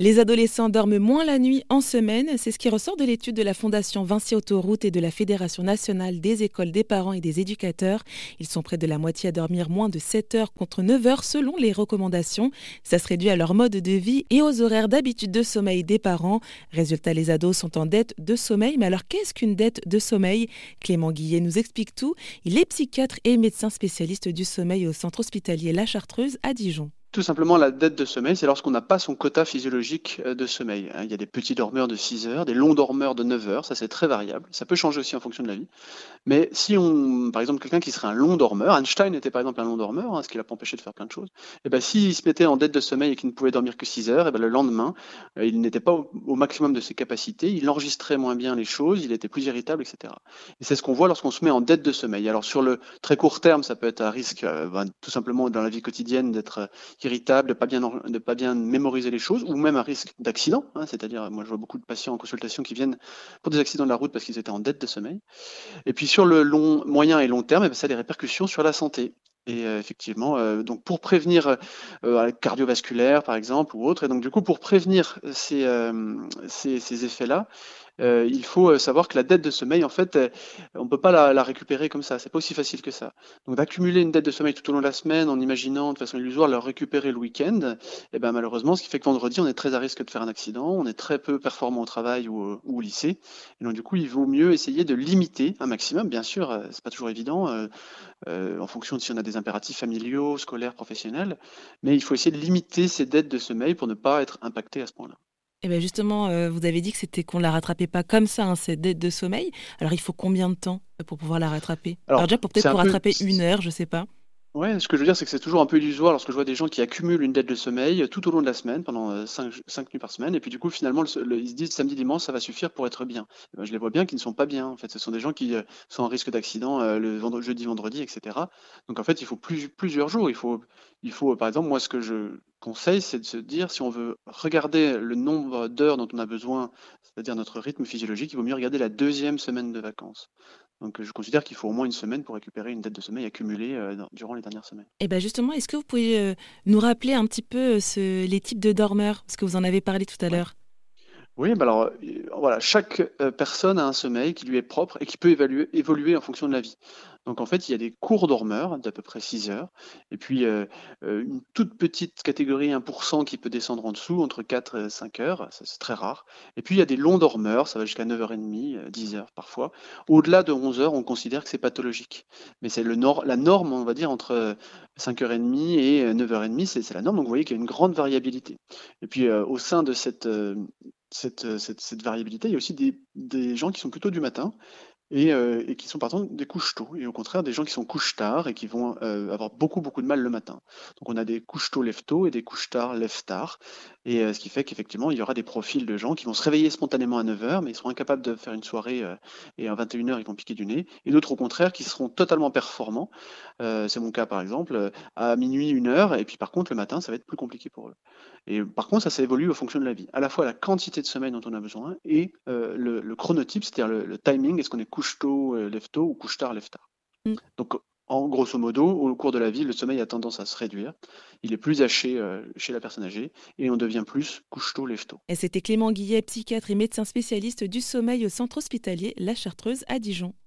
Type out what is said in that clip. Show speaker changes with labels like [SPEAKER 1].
[SPEAKER 1] Les adolescents dorment moins la nuit en semaine, c'est ce qui ressort de l'étude de la Fondation Vinci Autoroute et de la Fédération nationale des écoles des parents et des éducateurs. Ils sont près de la moitié à dormir moins de 7 heures contre 9 heures selon les recommandations. Ça se réduit à leur mode de vie et aux horaires d'habitude de sommeil des parents. Résultat, les ados sont en dette de sommeil. Mais alors qu'est-ce qu'une dette de sommeil? Clément Guillet nous explique tout. Il est psychiatre et médecin spécialiste du sommeil au centre hospitalier La Chartreuse à Dijon.
[SPEAKER 2] Tout simplement, la dette de sommeil, c'est lorsqu'on n'a pas son quota physiologique euh, de sommeil. Hein. Il y a des petits dormeurs de 6 heures, des longs dormeurs de 9 heures, ça c'est très variable. Ça peut changer aussi en fonction de la vie. Mais si on, par exemple, quelqu'un qui serait un long dormeur, Einstein était par exemple un long dormeur, hein, ce qui l'a pas empêché de faire plein de choses, et eh ben s'il se mettait en dette de sommeil et qu'il ne pouvait dormir que 6 heures, et eh ben le lendemain, euh, il n'était pas au, maximum de ses capacités, il enregistrait moins bien les choses, il était plus irritable, etc. Et c'est ce qu'on voit lorsqu'on se met en dette de sommeil. Alors sur le très court terme, ça peut être un risque, euh, ben, tout simplement dans la vie quotidienne, d'être irritable, de pas bien de ne pas bien mémoriser les choses, ou même un risque d'accident. Hein, c'est-à-dire, moi, je vois beaucoup de patients en consultation qui viennent pour des accidents de la route parce qu'ils étaient en dette de sommeil. Et puis sur le long, moyen et long terme, eh ben, ça a des répercussions sur la santé. Et euh, effectivement, euh, donc pour prévenir euh, cardiovasculaire par exemple ou autre, et donc du coup pour prévenir ces, ces effets-là, euh, il faut euh, savoir que la dette de sommeil, en fait, on ne peut pas la, récupérer comme ça. C'est pas aussi facile que ça. Donc d'accumuler une dette de sommeil tout au long de la semaine en imaginant de façon illusoire la récupérer le week-end, eh ben malheureusement, ce qui fait que vendredi, on est très à risque de faire un accident, on est très peu performant au travail ou, euh, au lycée. Et donc du coup, il vaut mieux essayer de limiter un maximum. Bien sûr, c'est pas toujours évident en fonction de si on a des impératifs familiaux, scolaires, professionnels, mais il faut essayer de limiter ces dettes de sommeil pour ne pas être impacté à ce point-là.
[SPEAKER 1] Et eh bien justement, euh, vous avez dit que c'était qu'on la rattrapait pas comme ça, hein, cette dette de sommeil. Alors il faut combien de temps pour pouvoir la rattraper? Alors, déjà pour peut-être pour rattraper une heure, je sais pas.
[SPEAKER 2] Ouais, ce que je veux dire, c'est que c'est toujours un peu illusoire lorsque je vois des gens qui accumulent une dette de sommeil tout au long de la semaine, pendant 5, euh, nuits par semaine, et puis du coup, finalement, ils se disent samedi, dimanche, ça va suffire pour être bien. Eh ben, je les vois bien qui ne sont pas bien. En fait, ce sont des gens qui euh, sont en risque d'accident euh, le jeudi, vendredi, etc. Donc en fait, il faut plusieurs jours. Il faut, il faut, par exemple, moi, ce que je conseille, c'est de se dire, si on veut regarder le nombre d'heures dont on a besoin, c'est-à-dire notre rythme physiologique, il vaut mieux regarder la deuxième semaine de vacances. Donc je considère qu'il faut au moins une semaine pour récupérer une dette de sommeil accumulée euh, durant les dernières semaines.
[SPEAKER 1] Et eh bien justement, est-ce que vous pouvez euh, nous rappeler un petit peu euh, les types de dormeurs? Parce que vous en avez parlé tout à l'heure.
[SPEAKER 2] Oui, alors voilà, chaque personne a un sommeil qui lui est propre et qui peut évoluer en fonction de la vie. Donc en fait, il y a des courts dormeurs d'à peu près 6 heures, et puis euh, euh, une toute petite catégorie 1% qui peut descendre en dessous, entre 4 et 5 heures, c'est très rare. Et puis il y a des longs dormeurs, ça va jusqu'à 9h30, 10 euh, heures parfois. Au-delà de 11 heures, on considère que c'est pathologique. Mais c'est la norme, on va dire, entre 5h30 et 9h30, c'est la norme. Donc vous voyez qu'il y a une grande variabilité. Et puis au sein de cette, cette, variabilité, il y a aussi des, des gens qui sont plutôt du matin, euh, et, qui sont par exemple des couches tôt, et au contraire des gens qui sont couches tard et qui vont euh, avoir beaucoup beaucoup de mal le matin. Donc on a des couches tôt lève tôt et des couches tard lève tard, et euh, ce qui fait qu'effectivement il y aura des profils de gens qui vont se réveiller spontanément à 9h, mais ils seront incapables de faire une soirée et à 21h ils vont piquer du nez, et d'autres au contraire qui seront totalement performants. C'est mon cas par exemple, à minuit, une heure, et puis par contre le matin ça va être plus compliqué pour eux. Et par contre ça, ça évolue en fonction de la vie, à la fois la quantité de sommeil dont on a besoin et le, chronotype, c'est-à-dire le, le timing, est-ce qu'on est couche tôt, euh, lève tôt ou couche tard, lève tard. Mm. Donc, en grosso modo, au cours de la vie, le sommeil a tendance à se réduire. Il est plus haché euh, chez la personne âgée et on devient plus couche tôt, lève tôt.
[SPEAKER 1] Et c'était Clément Guillet, psychiatre et médecin spécialiste du sommeil au centre hospitalier La Chartreuse à Dijon.